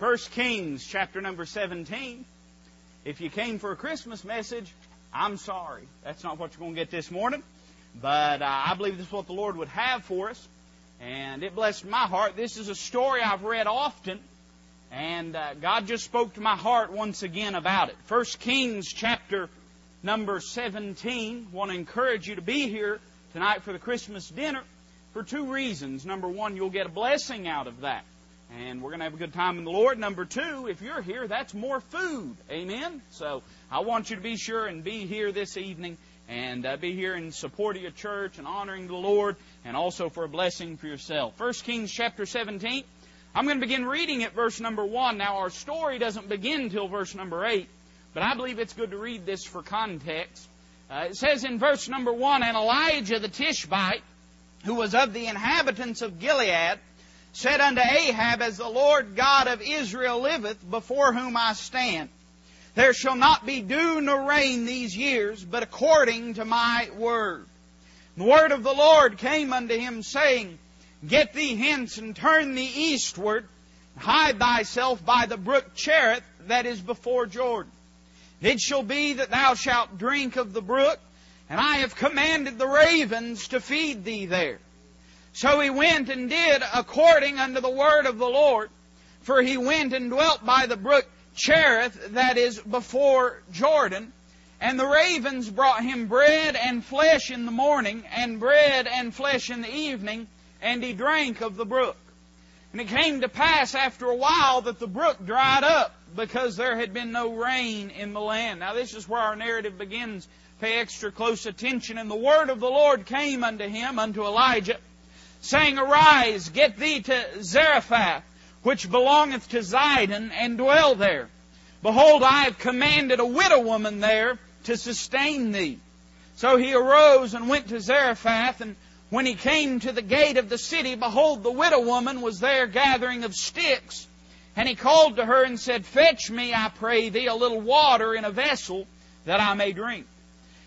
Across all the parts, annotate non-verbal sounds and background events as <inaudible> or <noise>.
First Kings chapter number 17. If you came for a Christmas message, I'm sorry. That's not what you're going to get this morning. But uh, I believe this is what the Lord would have for us. And it blessed my heart. This is a story I've read often. And uh, God just spoke to my heart once again about it. 1 Kings chapter number 17. Want to encourage you to be here tonight for the Christmas dinner for two reasons. Number one, you'll get a blessing out of that. And we're going to have a good time in the Lord. Number two, if you're here, that's more food. Amen? So I want you to be sure and be here this evening and uh, be here in support of your church and honoring the Lord and also for a blessing for yourself. 1 Kings chapter 17. I'm going to begin reading at verse number 1. Now, our story doesn't begin until verse number 8, but I believe it's good to read this for context. Uh, it says in verse number 1 And Elijah the Tishbite, who was of the inhabitants of Gilead, said unto Ahab, As the Lord God of Israel liveth, before whom I stand, there shall not be dew nor rain these years, but according to my word. The word of the Lord came unto him, saying, Get thee hence and turn thee eastward, and hide thyself by the brook Cherith that is before Jordan. It shall be that thou shalt drink of the brook, and I have commanded the ravens to feed thee there. So he went and did according unto the word of the Lord, for he went and dwelt by the brook Cherith that is before Jordan. And the ravens brought him bread and flesh in the morning, and bread and flesh in the evening, and he drank of the brook. And it came to pass after a while that the brook dried up, because there had been no rain in the land. Now this is where our narrative begins. Pay extra close attention. And the word of the Lord came unto him, unto Elijah, saying, Arise, get thee to Zarephath, which belongeth to Zidon, and dwell there. Behold, I have commanded a widow woman there to sustain thee. So he arose and went to Zarephath, and when he came to the gate of the city, behold, the widow woman was there gathering of sticks. And he called to her and said, Fetch me, I pray thee, a little water in a vessel that I may drink.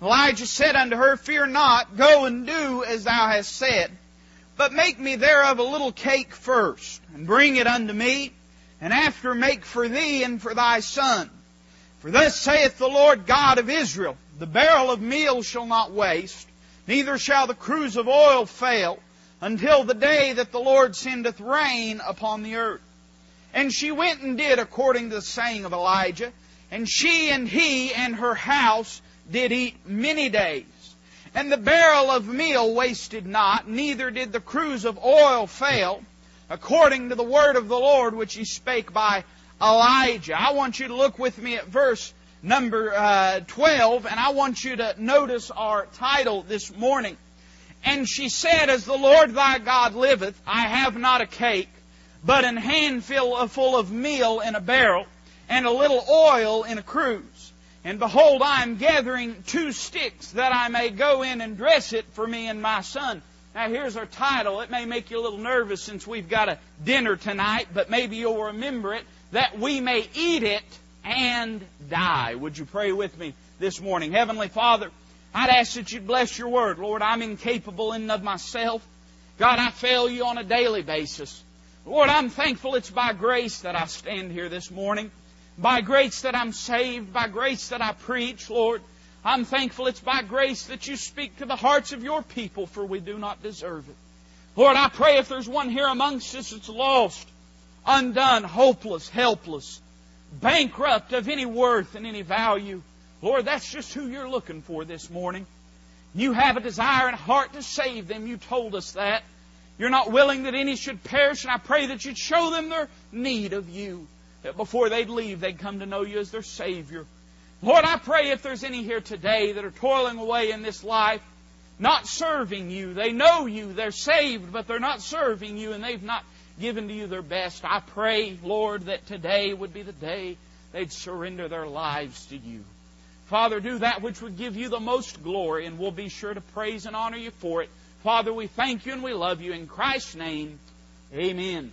Elijah said unto her, Fear not, go and do as thou hast said, but make me thereof a little cake first, and bring it unto me, and after make for thee and for thy son. For thus saith the Lord God of Israel, The barrel of meal shall not waste, neither shall the cruse of oil fail, until the day that the Lord sendeth rain upon the earth. And she went and did according to the saying of Elijah, and she and he and her house did eat many days. And the barrel of meal wasted not, neither did the cruse of oil fail, according to the word of the Lord which he spake by Elijah. I want you to look with me at verse number uh, 12, and I want you to notice our title this morning. And she said, As the Lord thy God liveth, I have not a cake, but an handful full of meal in a barrel, and a little oil in a cruse. And behold, I am gathering two sticks that I may go in and dress it for me and my son. Now here's our title. It may make you a little nervous since we've got a dinner tonight, but maybe you'll remember it. That we may eat it and die. Would you pray with me this morning? Heavenly Father, I'd ask that you'd bless your word. Lord, I'm incapable in of myself. God, I fail you on a daily basis. Lord, I'm thankful it's by grace that I stand here this morning by grace that I'm saved, by grace that I preach, Lord. I'm thankful it's by grace that you speak to the hearts of your people, for we do not deserve it. Lord, I pray if there's one here amongst us that's lost, undone, hopeless, helpless, bankrupt of any worth and any value, Lord, that's just who you're looking for this morning. You have a desire and heart to save them. You told us that. You're not willing that any should perish, and I pray that you'd show them their need of you that before they'd leave, they'd come to know you as their Savior. Lord, I pray if there's any here today that are toiling away in this life, not serving you, they know you, they're saved, but they're not serving you and they've not given to you their best. I pray, Lord, that today would be the day they'd surrender their lives to you. Father, do that which would give you the most glory, and we'll be sure to praise and honor you for it. Father, we thank you and we love you. In Christ's name, amen.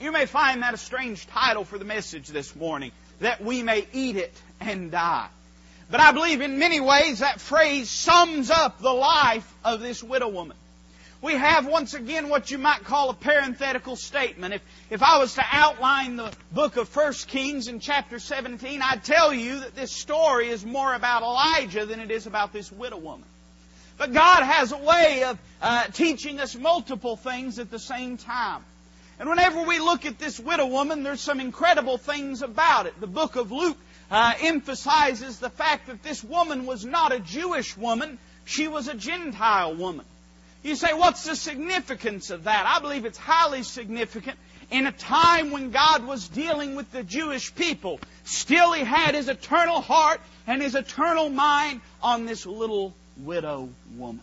You may find that a strange title for the message this morning, that we may eat it and die. But I believe in many ways that phrase sums up the life of this widow woman. We have once again what you might call a parenthetical statement. If, if I was to outline the book of 1 Kings in chapter 17, I'd tell you that this story is more about Elijah than it is about this widow woman. But God has a way of uh, teaching us multiple things at the same time. And whenever we look at this widow woman, there's some incredible things about it. The book of Luke uh, emphasizes the fact that this woman was not a Jewish woman, she was a Gentile woman. You say, what's the significance of that? I believe it's highly significant. In a time when God was dealing with the Jewish people, still He had His eternal heart and His eternal mind on this little widow woman.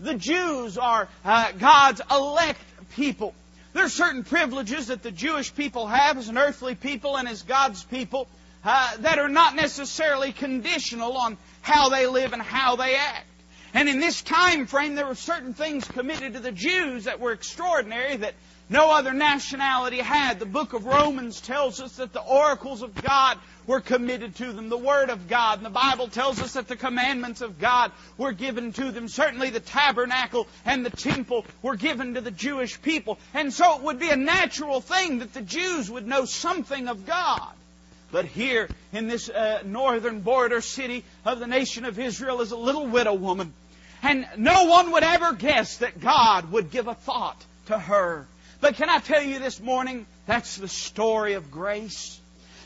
The Jews are uh, God's elect people. There are certain privileges that the Jewish people have as an earthly people and as God's people uh, that are not necessarily conditional on how they live and how they act. And in this time frame, there were certain things committed to the Jews that were extraordinary that no other nationality had. The book of Romans tells us that the oracles of God were committed to them, the Word of God. And the Bible tells us that the commandments of God were given to them. Certainly the tabernacle and the temple were given to the Jewish people. And so it would be a natural thing that the Jews would know something of God. But here in this uh, northern border city of the nation of Israel is a little widow woman. And no one would ever guess that God would give a thought to her. But can I tell you this morning, that's the story of grace.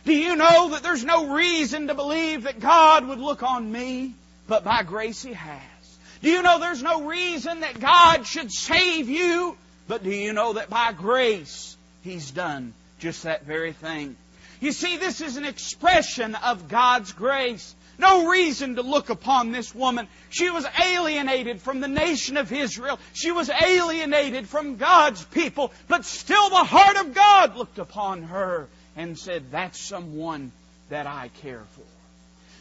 Do you know that there's no reason to believe that God would look on me, but by grace He has? Do you know there's no reason that God should save you, but do you know that by grace He's done just that very thing? You see, this is an expression of God's grace. No reason to look upon this woman. She was alienated from the nation of Israel. She was alienated from God's people. But still the heart of God looked upon her and said, That's someone that I care for.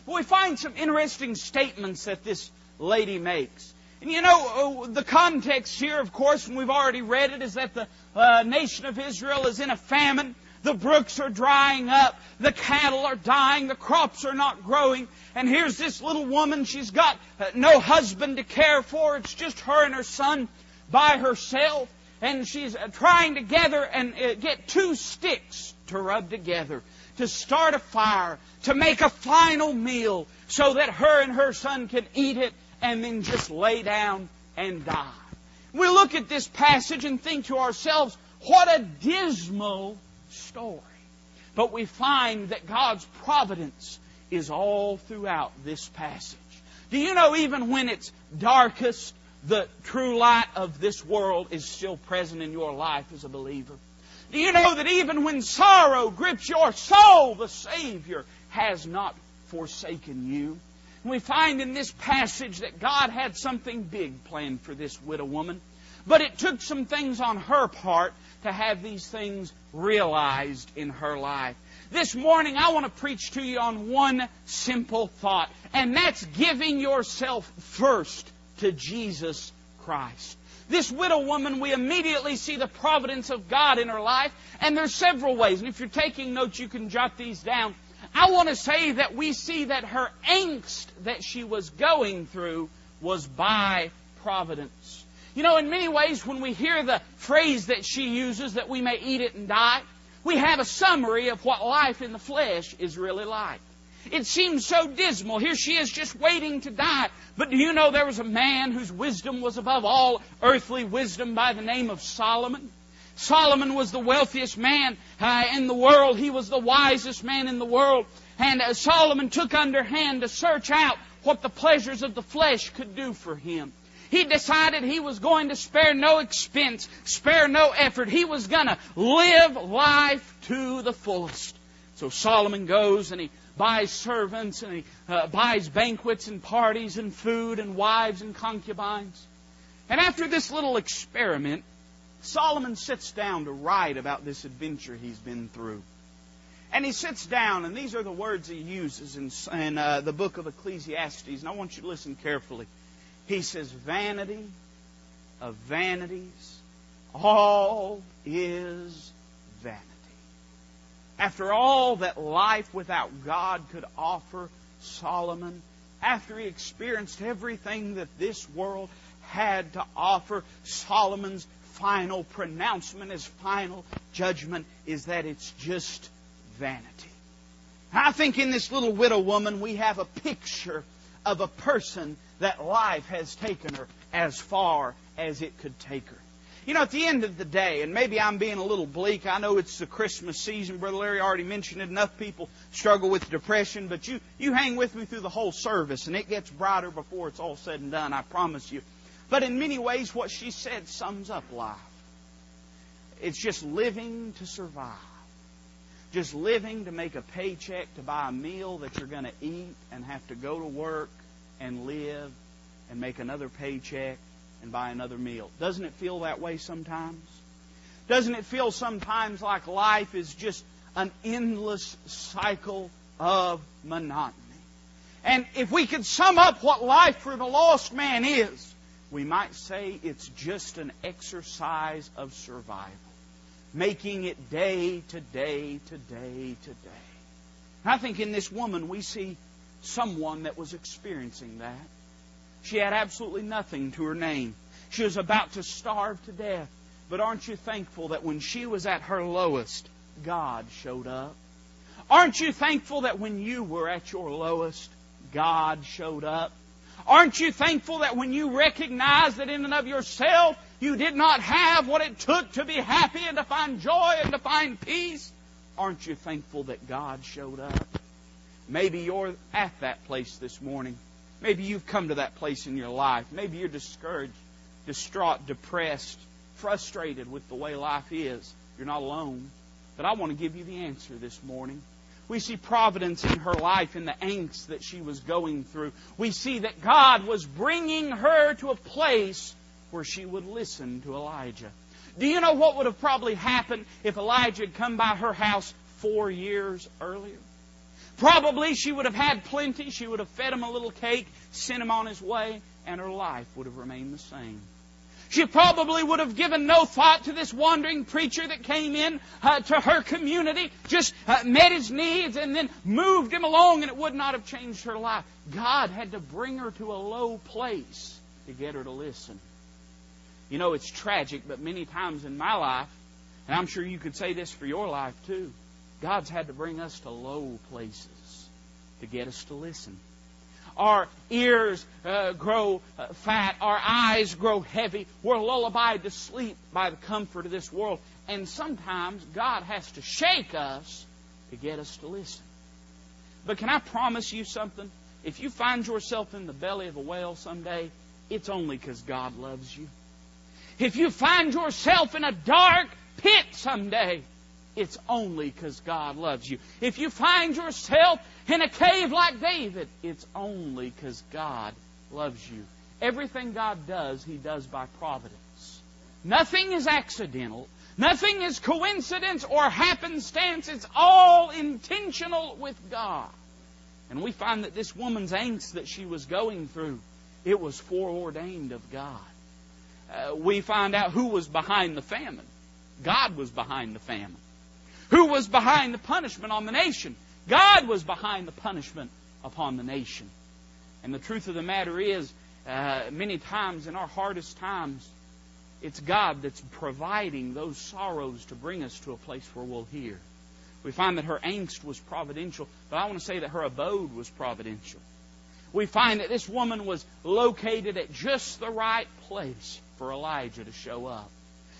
But we find some interesting statements that this lady makes. And you know, uh, the context here, of course, and we've already read it, is that the uh, nation of Israel is in a famine. The brooks are drying up. The cattle are dying. The crops are not growing. And here's this little woman. She's got uh, no husband to care for. It's just her and her son by herself. And she's uh, trying to gather and uh, get two sticks to rub together, to start a fire, to make a final meal so that her and her son can eat it and then just lay down and die. We look at this passage and think to ourselves, what a dismal story. But we find that God's providence is all throughout this passage. Do you know even when it's darkest, the true light of this world is still present in your life as a believer? Do you know that even when sorrow grips your soul, the Savior has not forsaken you? We find in this passage that God had something big planned for this widow woman. But it took some things on her part to have these things realized in her life. This morning, I want to preach to you on one simple thought, and that's giving yourself first to Jesus Christ. This widow woman, we immediately see the providence of God in her life, and there's several ways. And if you're taking notes, you can jot these down. I want to say that we see that her angst that she was going through was by providence. You know, in many ways, when we hear the phrase that she uses, that we may eat it and die, we have a summary of what life in the flesh is really like. It seems so dismal. Here she is just waiting to die. But do you know there was a man whose wisdom was above all earthly wisdom by the name of Solomon? Solomon was the wealthiest man uh, in the world. He was the wisest man in the world. And uh, Solomon took under hand to search out what the pleasures of the flesh could do for him. He decided he was going to spare no expense, spare no effort. He was going to live life to the fullest. So Solomon goes and he buys servants and he uh, buys banquets and parties and food and wives and concubines. And after this little experiment, Solomon sits down to write about this adventure he's been through. And he sits down, and these are the words he uses in, in uh, the book of Ecclesiastes, and I want you to listen carefully. He says, Vanity of vanities, all is vanity. After all that life without God could offer Solomon, after he experienced everything that this world had to offer, Solomon's final pronouncement, his final judgment is that it's just vanity. I think in this little widow woman we have a picture of a person that life has taken her as far as it could take her. You know, at the end of the day, and maybe I'm being a little bleak. I know it's the Christmas season. Brother Larry already mentioned it. Enough people struggle with depression, but you, you hang with me through the whole service, and it gets brighter before it's all said and done, I promise you. But in many ways, what she said sums up life. It's just living to survive. Just living to make a paycheck to buy a meal that you're going to eat and have to go to work and live and make another paycheck and buy another meal. Doesn't it feel that way sometimes? Doesn't it feel sometimes like life is just an endless cycle of monotony? And if we could sum up what life for the lost man is, we might say it's just an exercise of survival, making it day to day to day to day. I think in this woman we see someone that was experiencing that. She had absolutely nothing to her name. She was about to starve to death. But aren't you thankful that when she was at her lowest, God showed up? Aren't you thankful that when you were at your lowest, God showed up? Aren't you thankful that when you recognize that in and of yourself you did not have what it took to be happy and to find joy and to find peace? Aren't you thankful that God showed up? Maybe you're at that place this morning. Maybe you've come to that place in your life. Maybe you're discouraged, distraught, depressed, frustrated with the way life is. You're not alone. But I want to give you the answer this morning. We see providence in her life in the angst that she was going through. We see that God was bringing her to a place where she would listen to Elijah. Do you know what would have probably happened if Elijah had come by her house four years earlier? Probably she would have had plenty. She would have fed him a little cake, sent him on his way, and her life would have remained the same. She probably would have given no thought to this wandering preacher that came in uh, to her community, just uh, met his needs, and then moved him along, and it would not have changed her life. God had to bring her to a low place to get her to listen. You know, it's tragic, but many times in my life, and I'm sure you could say this for your life too, God's had to bring us to low places to get us to listen. Our ears uh, grow uh, fat. Our eyes grow heavy. We're lullabied to sleep by the comfort of this world. And sometimes God has to shake us to get us to listen. But can I promise you something? If you find yourself in the belly of a whale someday, it's only because God loves you. If you find yourself in a dark pit someday, it's only because God loves you. If you find yourself in a cave like David, it's only because God loves you. Everything God does, He does by providence. Nothing is accidental. Nothing is coincidence or happenstance. It's all intentional with God. And we find that this woman's angst that she was going through, it was foreordained of God. Uh, we find out who was behind the famine. God was behind the famine. Who was behind the punishment on the nation? God was behind the punishment upon the nation. And the truth of the matter is, uh, many times in our hardest times, it's God that's providing those sorrows to bring us to a place where we'll hear. We find that her angst was providential, but I want to say that her abode was providential. We find that this woman was located at just the right place for Elijah to show up.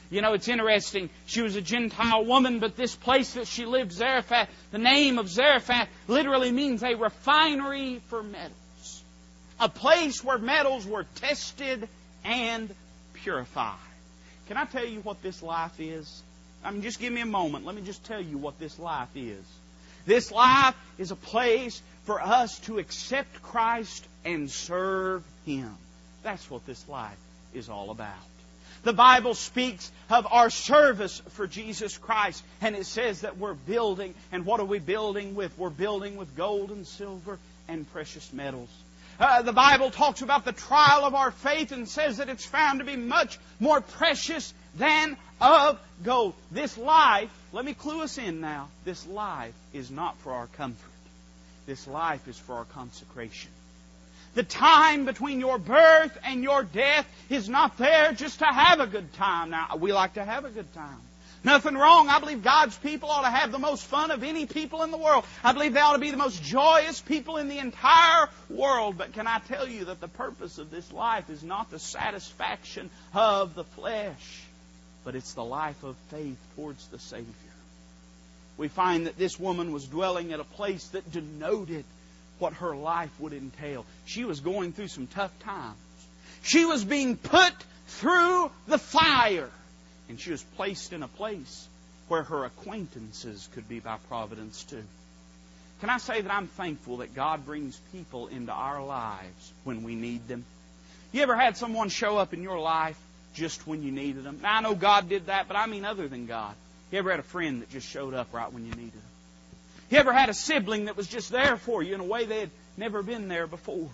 You know, it's interesting. She was a Gentile woman, but this place that she lived, Zarephath, the name of Zarephath literally means a refinery for metals. A place where metals were tested and purified. Can I tell you what this life is? I mean, just give me a moment. Let me just tell you what this life is. This life is a place for us to accept Christ and serve Him. That's what this life is all about. The Bible speaks of our service for Jesus Christ, and it says that we're building, and what are we building with? We're building with gold and silver and precious metals. Uh, the Bible talks about the trial of our faith and says that it's found to be much more precious than of gold. This life, let me clue us in now, this life is not for our comfort. This life is for our consecration. The time between your birth and your death is not there just to have a good time. Now, we like to have a good time. Nothing wrong. I believe God's people ought to have the most fun of any people in the world. I believe they ought to be the most joyous people in the entire world. But can I tell you that the purpose of this life is not the satisfaction of the flesh, but it's the life of faith towards the Savior. We find that this woman was dwelling at a place that denoted what her life would entail. She was going through some tough times. She was being put through the fire and she was placed in a place where her acquaintances could be by providence too. Can I say that I'm thankful that God brings people into our lives when we need them? You ever had someone show up in your life just when you needed them? Now, I know God did that, but I mean other than God. You ever had a friend that just showed up right when you needed them? You ever had a sibling that was just there for you in a way they had never been there before?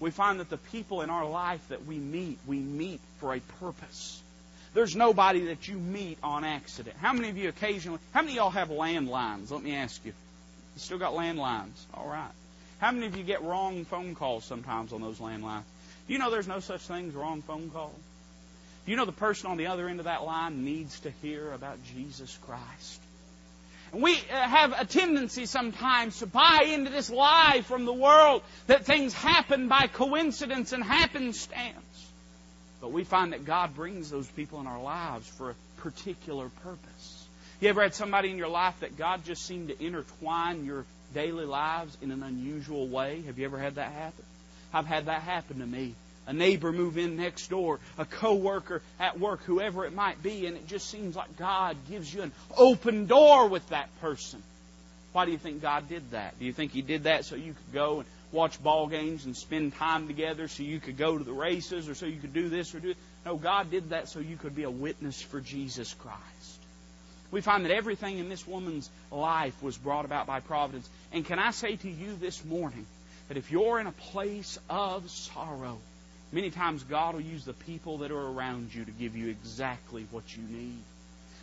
We find that the people in our life that we meet, we meet for a purpose. There's nobody that you meet on accident. How many of you occasionally, how many of y'all have landlines? Let me ask you. You still got landlines? All right. How many of you get wrong phone calls sometimes on those landlines? Do you know there's no such thing as wrong phone call? Do you know the person on the other end of that line needs to hear about Jesus Christ? We uh, have a tendency sometimes to buy into this lie from the world that things happen by coincidence and happenstance. But we find that God brings those people in our lives for a particular purpose. You ever had somebody in your life that God just seemed to intertwine your daily lives in an unusual way? Have you ever had that happen? I've had that happen to me. A neighbor move in next door, a coworker at work, whoever it might be, and it just seems like God gives you an open door with that person. Why do you think God did that? Do you think He did that so you could go and watch ball games and spend time together so you could go to the races or so you could do this or do it. No, God did that so you could be a witness for Jesus Christ. We find that everything in this woman's life was brought about by providence. And can I say to you this morning that if you're in a place of sorrow, many times God will use the people that are around you to give you exactly what you need.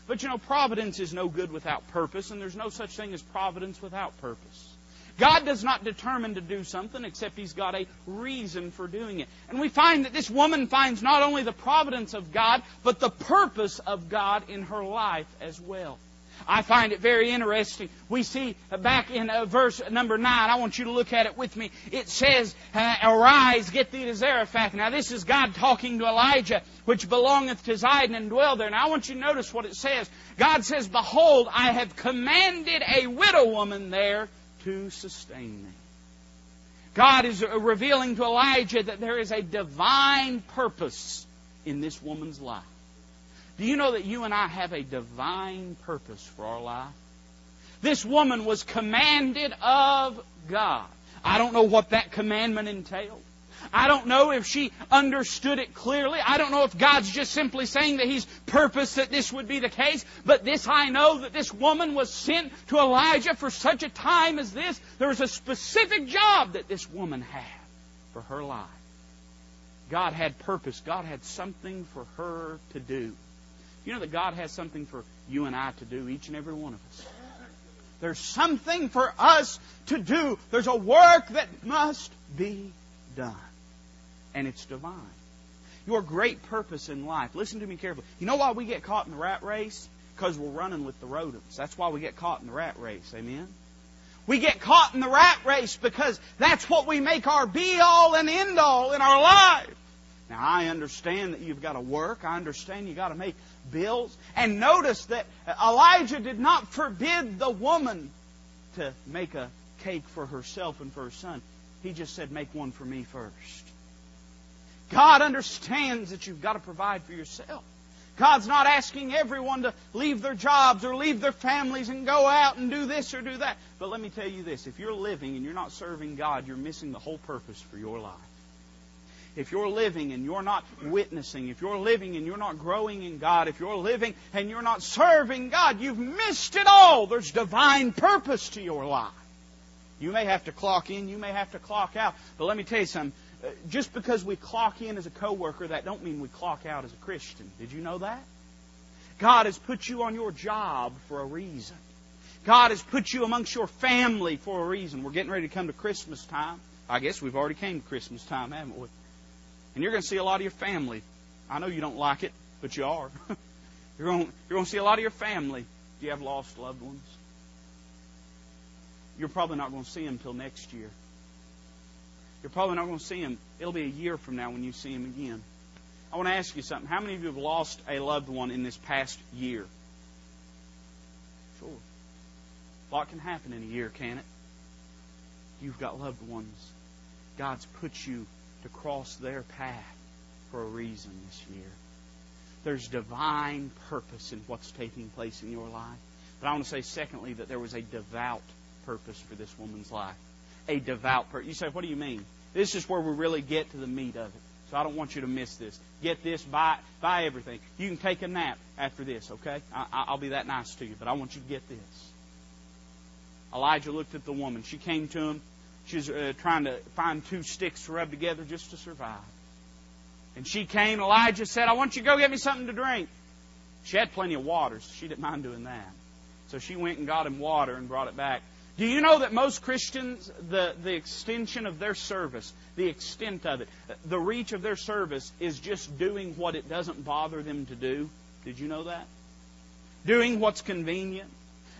But you know, providence is no good without purpose, and there's no such thing as providence without purpose. God does not determine to do something except He's got a reason for doing it. And we find that this woman finds not only the providence of God, but the purpose of God in her life as well. I find it very interesting. We see back in uh, verse number 9, I want you to look at it with me. It says, uh, Arise, get thee to Zarephath. Now this is God talking to Elijah, which belongeth to Zidon and dwell there. Now I want you to notice what it says. God says, Behold, I have commanded a widow woman there to sustain me. God is revealing to Elijah that there is a divine purpose in this woman's life. Do you know that you and I have a divine purpose for our life? This woman was commanded of God. I don't know what that commandment entailed. I don't know if she understood it clearly. I don't know if God's just simply saying that He's purposed that this would be the case. But this I know that this woman was sent to Elijah for such a time as this. There was a specific job that this woman had for her life. God had purpose. God had something for her to do. You know that God has something for you and I to do, each and every one of us. There's something for us to do. There's a work that must be done and it's divine. Your great purpose in life, listen to me carefully. You know why we get caught in the rat race? Because we're running with the rodents. That's why we get caught in the rat race. Amen? We get caught in the rat race because that's what we make our be all and end all in our life. Now, I understand that you've got to work. I understand you've got to make bills. And notice that Elijah did not forbid the woman to make a cake for herself and for her son. He just said, make one for me first. God understands that you've got to provide for yourself. God's not asking everyone to leave their jobs or leave their families and go out and do this or do that. But let me tell you this if you're living and you're not serving God, you're missing the whole purpose for your life. If you're living and you're not witnessing, if you're living and you're not growing in God, if you're living and you're not serving God, you've missed it all. There's divine purpose to your life. You may have to clock in, you may have to clock out, but let me tell you something. Uh, just because we clock in as a coworker, that don't mean we clock out as a Christian. Did you know that? God has put you on your job for a reason. God has put you amongst your family for a reason. We're getting ready to come to Christmas time. I guess we've already came to Christmas time, haven't we? And you're going to see a lot of your family. I know you don't like it, but you are. <laughs> you're, going, you're going to see a lot of your family. Do you have lost loved ones? You're probably not going to see them until next year. You're probably not going to see them. It'll be a year from now when you see them again. I want to ask you something. How many of you have lost a loved one in this past year? Sure. A lot can happen in a year, can it? You've got loved ones. God's put you to cross their path for a reason this year. There's divine purpose in what's taking place in your life. But I want to say, secondly, that there was a devout purpose for this woman's life. A devout purpose. You say, what do you mean? This is where we really get to the meat of it. So I don't want you to miss this. Get this, buy, buy everything. You can take a nap after this, okay? I, will be that nice to you, but I want you to get this. Elijah looked at the woman. She came to him. She was uh, trying to find two sticks to rub together just to survive. And she came. Elijah said, I want you to go get me something to drink. She had plenty of water, so she didn't mind doing that. So she went and got him water and brought it back. Do you know that most Christians, the, the extension of their service, the extent of it, the reach of their service is just doing what it doesn't bother them to do? Did you know that? Doing what's convenient.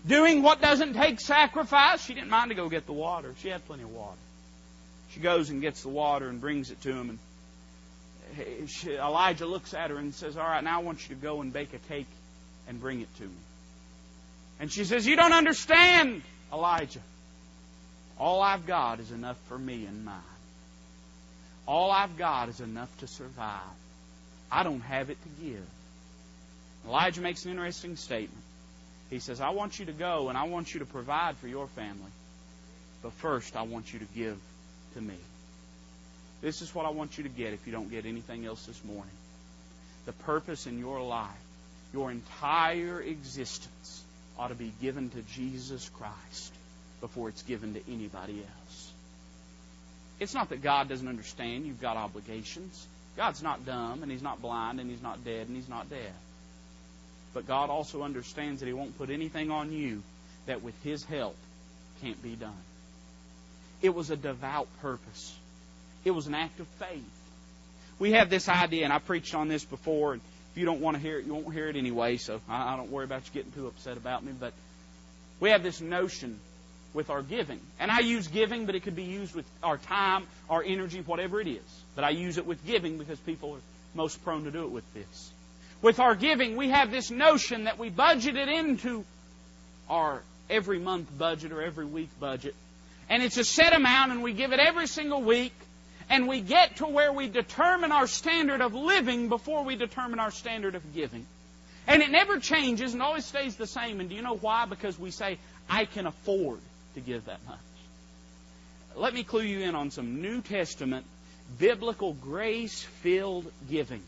Doing what doesn't take sacrifice. She didn't mind to go get the water. She had plenty of water. She goes and gets the water and brings it to him. And eh, Elijah looks at her and says, All right, now I want you to go and bake a cake and bring it to me. And she says, You don't understand. Elijah, all I've got is enough for me and mine. All I've got is enough to survive. I don't have it to give. Elijah makes an interesting statement. He says, I want you to go and I want you to provide for your family. But first, I want you to give to me. This is what I want you to get if you don't get anything else this morning. The purpose in your life, your entire existence, ought to be given to Jesus Christ before it's given to anybody else. It's not that God doesn't understand you've got obligations. God's not dumb, and He's not blind, and He's not dead, and He's not deaf. But God also understands that He won't put anything on you that with His help can't be done. It was a devout purpose. It was an act of faith. We have this idea, and I preached on this before, and if you don't want to hear it, you won't hear it anyway, so I, don't worry about you getting too upset about me. But we have this notion with our giving. And I use giving, but it could be used with our time, our energy, whatever it is. But I use it with giving because people are most prone to do it with this. With our giving, we have this notion that we budget it into our every month budget or every week budget. And it's a set amount and we give it every single week and we get to where we determine our standard of living before we determine our standard of giving. And it never changes and always stays the same. And do you know why? Because we say, I can afford to give that much. Let me clue you in on some New Testament, biblical, grace filled giving.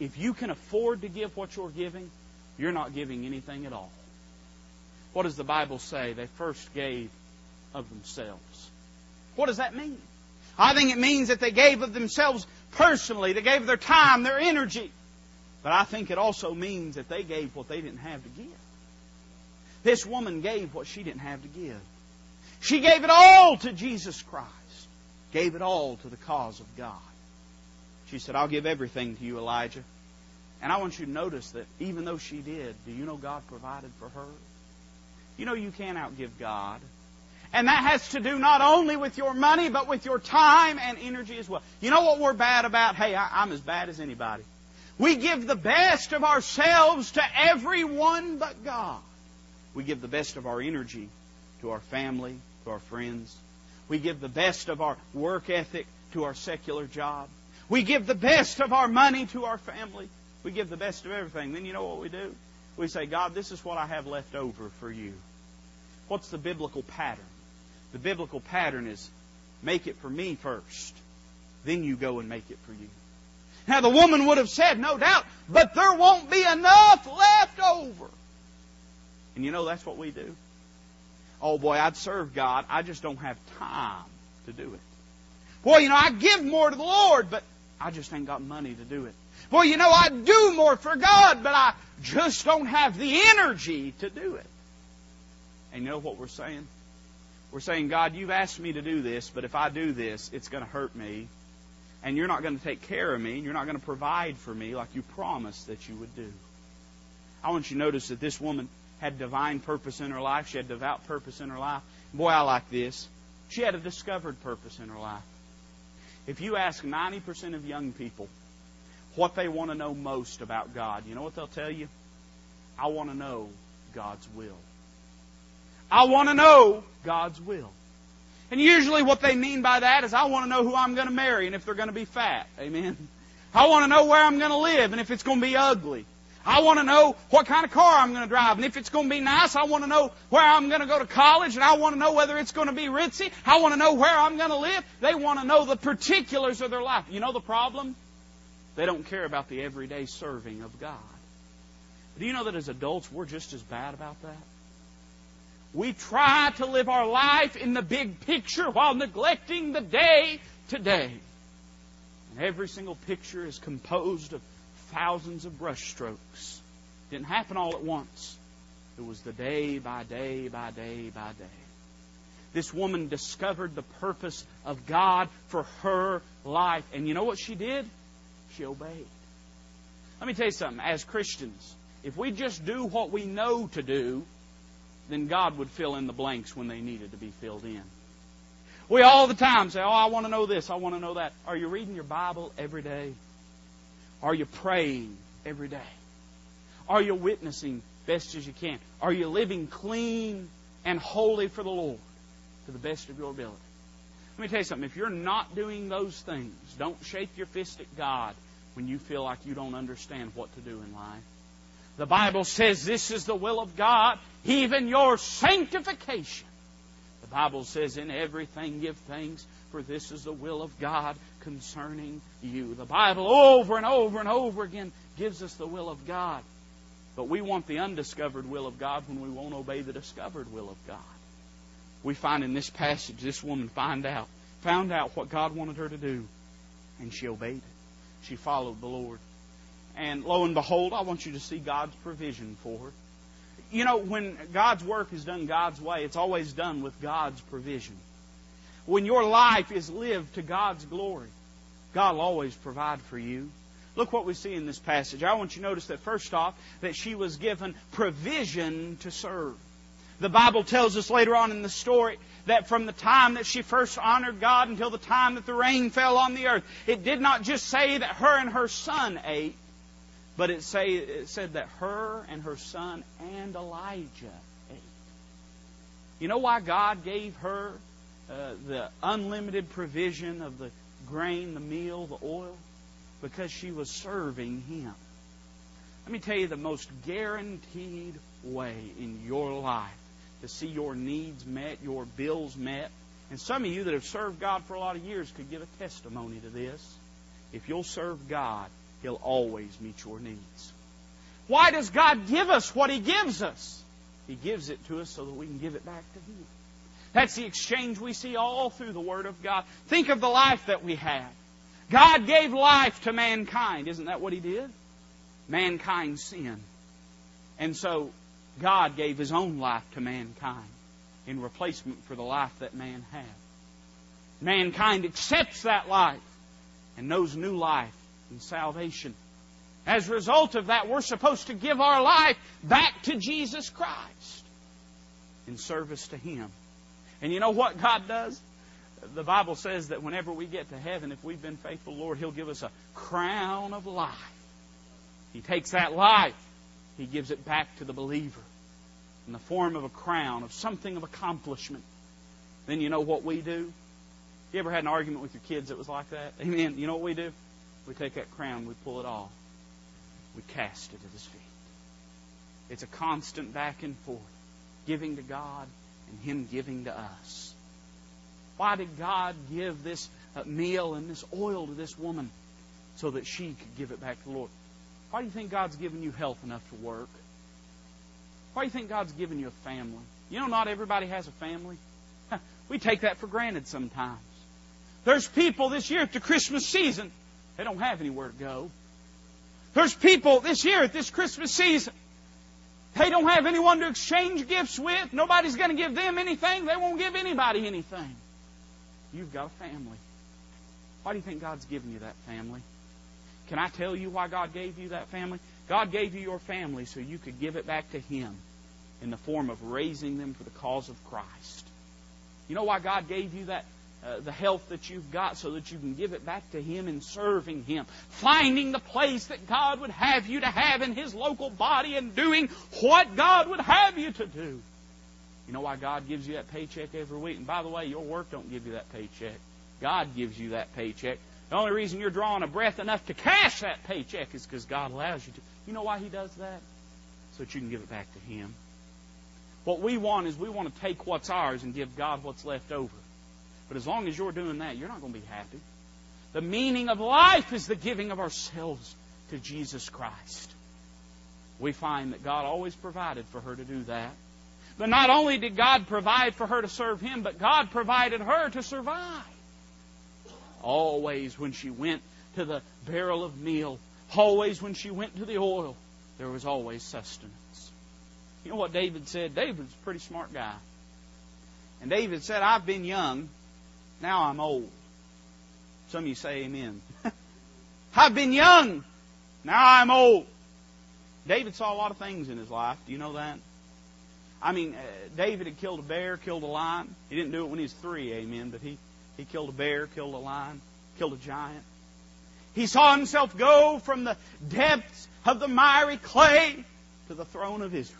If you can afford to give what you're giving, you're not giving anything at all. What does the Bible say? They first gave of themselves. What does that mean? I think it means that they gave of themselves personally. They gave their time, their energy. But I think it also means that they gave what they didn't have to give. This woman gave what she didn't have to give. She gave it all to Jesus Christ. Gave it all to the cause of God. She said, I'll give everything to you, Elijah. And I want you to notice that even though she did, do you know God provided for her? You know you can't outgive God. And that has to do not only with your money, but with your time and energy as well. You know what we're bad about? Hey, I, am as bad as anybody. We give the best of ourselves to everyone but God. We give the best of our energy to our family, to our friends. We give the best of our work ethic to our secular job. We give the best of our money to our family. We give the best of everything. Then you know what we do? We say, God, this is what I have left over for you. What's the biblical pattern? The biblical pattern is make it for me first, then you go and make it for you. Now the woman would have said, no doubt, but there won't be enough left over. And you know that's what we do. Oh boy, I'd serve God. I just don't have time to do it. Well, you know, I give more to the Lord, but I just ain't got money to do it. Well, you know, I do more for God, but I just don't have the energy to do it. And you know what we're saying? We're saying, God, you've asked me to do this, but if I do this, it's going to hurt me. And you're not going to take care of me, and you're not going to provide for me like you promised that you would do. I want you to notice that this woman had divine purpose in her life. She had devout purpose in her life. Boy, I like this. She had a discovered purpose in her life. If you ask 90% of young people what they want to know most about God, you know what they'll tell you? I want to know God's will. I want to know God's will. And usually what they mean by that is I want to know who I'm going to marry and if they're going to be fat. Amen. I want to know where I'm going to live and if it's going to be ugly. I want to know what kind of car I'm going to drive. And if it's going to be nice, I want to know where I'm going to go to college. And I want to know whether it's going to be ritzy. I want to know where I'm going to live. They want to know the particulars of their life. You know the problem? They don't care about the everyday serving of God. Do you know that as adults, we're just as bad about that? We try to live our life in the big picture while neglecting the day to day. And every single picture is composed of thousands of brushstrokes. Didn't happen all at once. It was the day by day by day by day. This woman discovered the purpose of God for her life. And you know what she did? She obeyed. Let me tell you something. As Christians, if we just do what we know to do, then God would fill in the blanks when they needed to be filled in. We all the time say, Oh, I want to know this, I want to know that. Are you reading your Bible every day? Are you praying every day? Are you witnessing best as you can? Are you living clean and holy for the Lord to the best of your ability? Let me tell you something. If you're not doing those things, don't shake your fist at God when you feel like you don't understand what to do in life. The Bible says this is the will of God, even your sanctification. The Bible says, in everything give thanks, for this is the will of God concerning you. The Bible over and over and over again gives us the will of God. But we want the undiscovered will of God when we won't obey the discovered will of God. We find in this passage this woman find out, found out what God wanted her to do, and she obeyed. She followed the Lord. And lo and behold, I want you to see God's provision for her. You know, when God's work is done God's way, it's always done with God's provision. When your life is lived to God's glory, God will always provide for you. Look what we see in this passage. I want you to notice that first off, that she was given provision to serve. The Bible tells us later on in the story that from the time that she first honored God until the time that the rain fell on the earth, it did not just say that her and her son ate, but it, say, it said that her and her son and Elijah ate. You know why God gave her uh, the unlimited provision of the grain, the meal, the oil? Because she was serving Him. Let me tell you the most guaranteed way in your life to see your needs met, your bills met. And some of you that have served God for a lot of years could give a testimony to this. If you'll serve God, He'll always meet your needs. Why does God give us what He gives us? He gives it to us so that we can give it back to Him. That's the exchange we see all through the Word of God. Think of the life that we have. God gave life to mankind. Isn't that what He did? Mankind sinned. And so God gave His own life to mankind in replacement for the life that man had. Mankind accepts that life and knows new life and salvation. As a result of that, we're supposed to give our life back to Jesus Christ in service to Him. And you know what God does? The Bible says that whenever we get to heaven, if we've been faithful, Lord, He'll give us a crown of life. He takes that life, He gives it back to the believer in the form of a crown, of something of accomplishment. Then you know what we do? You ever had an argument with your kids that was like that? Amen. You know what we do? We take that crown, we pull it off, we cast it at His feet. It's a constant back and forth, giving to God and Him giving to us. Why did God give this uh, meal and this oil to this woman? So that she could give it back to the Lord. Why do you think God's given you health enough to work? Why do you think God's given you a family? You know, not everybody has a family. We take that for granted sometimes. There's people this year at the Christmas season, they don't have anywhere to go. There's people this year at this Christmas season, they don't have anyone to exchange gifts with. Nobody's going to give them anything. They won't give anybody anything. You've got a family. Why do you think God's given you that family? Can I tell you why God gave you that family? God gave you your family so you could give it back to Him in the form of raising them for the cause of Christ. You know why God gave you that uh, the health that you've got so that you can give it back to Him in serving Him. Finding the place that God would have you to have in His local body and doing what God would have you to do. You know why God gives you that paycheck every week? And by the way, your work don't give you that paycheck. God gives you that paycheck. The only reason you're drawing a breath enough to cash that paycheck is because God allows you to. You know why He does that? So that you can give it back to Him. What we want is we want to take what's ours and give God what's left over. But as long as you're doing that, you're not going to be happy. The meaning of life is the giving of ourselves to Jesus Christ. We find that God always provided for her to do that. But not only did God provide for her to serve Him, but God provided her to survive. Always when she went to the barrel of meal, always when she went to the oil, there was always sustenance. You know what David said? David's a pretty smart guy. And David said, I've been young, now I'm old. Some of you say amen. <laughs> I've been young, now I'm old. David saw a lot of things in his life. Do you know that? I mean, uh, David had killed a bear, killed a lion. He didn't do it when he was three, amen, but he, he killed a bear, killed a lion, killed a giant. He saw himself go from the depths of the miry clay to the throne of Israel.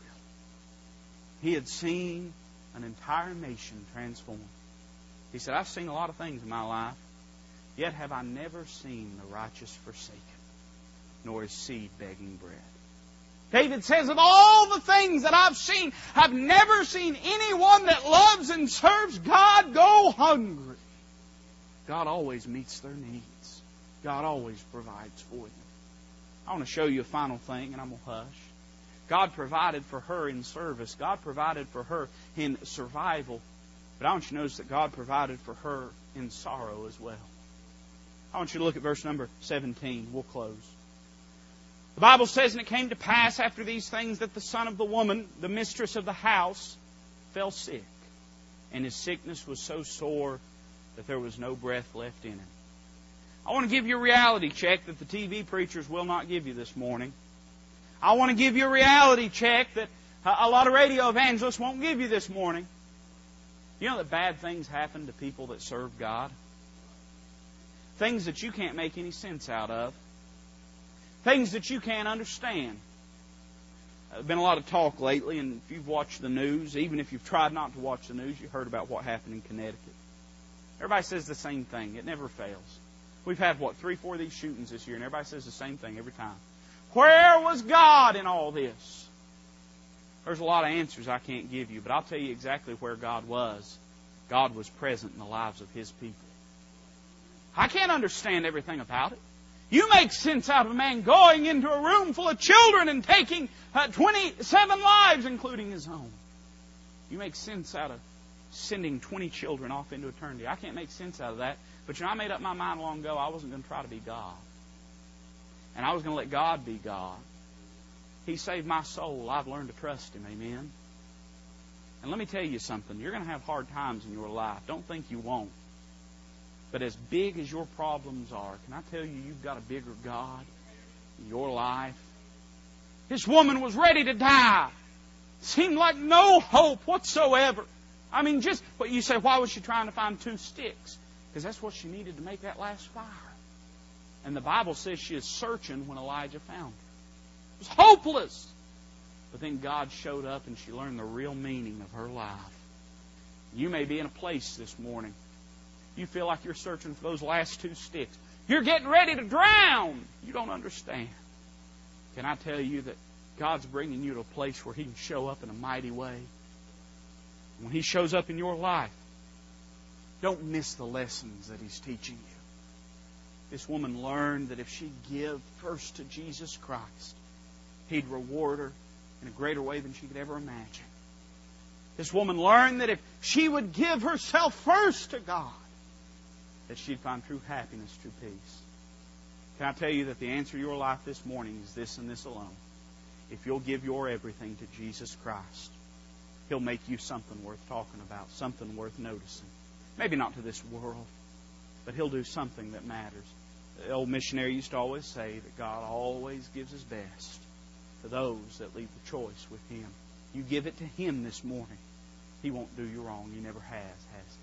He had seen an entire nation transformed. He said, I've seen a lot of things in my life, yet have I never seen the righteous forsaken, nor his seed begging bread. David says, of all the things that I've seen, I've never seen anyone that loves and serves God go hungry. God always meets their needs. God always provides for them. I want to show you a final thing, and I'm going to hush. God provided for her in service. God provided for her in survival. But I want you to notice that God provided for her in sorrow as well. I want you to look at verse number 17. We'll close. The Bible says, And it came to pass after these things that the son of the woman, the mistress of the house, fell sick. And his sickness was so sore that there was no breath left in him. I want to give you a reality check that the TV preachers will not give you this morning. I want to give you a reality check that a lot of radio evangelists won't give you this morning. You know that bad things happen to people that serve God? Things that you can't make any sense out of. Things that you can't understand. There's been a lot of talk lately, and if you've watched the news, even if you've tried not to watch the news, you've heard about what happened in Connecticut. Everybody says the same thing. It never fails. We've had, what, three, four of these shootings this year, and everybody says the same thing every time. Where was God in all this? There's a lot of answers I can't give you, but I'll tell you exactly where God was. God was present in the lives of His people. I can't understand everything about it. You make sense out of a man going into a room full of children and taking uh, 27 lives, including his own. You make sense out of sending 20 children off into eternity. I can't make sense out of that. But you know, I made up my mind long ago I wasn't going to try to be God. And I was going to let God be God. He saved my soul. I've learned to trust Him. Amen. And let me tell you something. You're going to have hard times in your life. Don't think you won't. But as big as your problems are, can I tell you, you've got a bigger God in your life? This woman was ready to die. Seemed like no hope whatsoever. I mean, just, but you say, why was she trying to find two sticks? Because that's what she needed to make that last fire. And the Bible says she is searching when Elijah found her. It was hopeless. But then God showed up and she learned the real meaning of her life. You may be in a place this morning. You feel like you're searching for those last two sticks. You're getting ready to drown. You don't understand. Can I tell you that God's bringing you to a place where He can show up in a mighty way? When He shows up in your life, Don't miss the lessons that He's teaching you. This woman learned that if she give first to Jesus Christ, He'd reward her in a greater way than she could ever imagine. This woman learned that if she would give herself first to God, that she'd find true happiness, true peace. Can I tell you that the answer to your life this morning is this and this alone? If you'll give your everything to Jesus Christ, He'll make you something worth talking about, something worth noticing. Maybe not to this world, but He'll do something that matters. The old missionary used to always say that God always gives His best those that leave the choice with Him. You give it to Him this morning. He won't do you wrong. He never has, has He?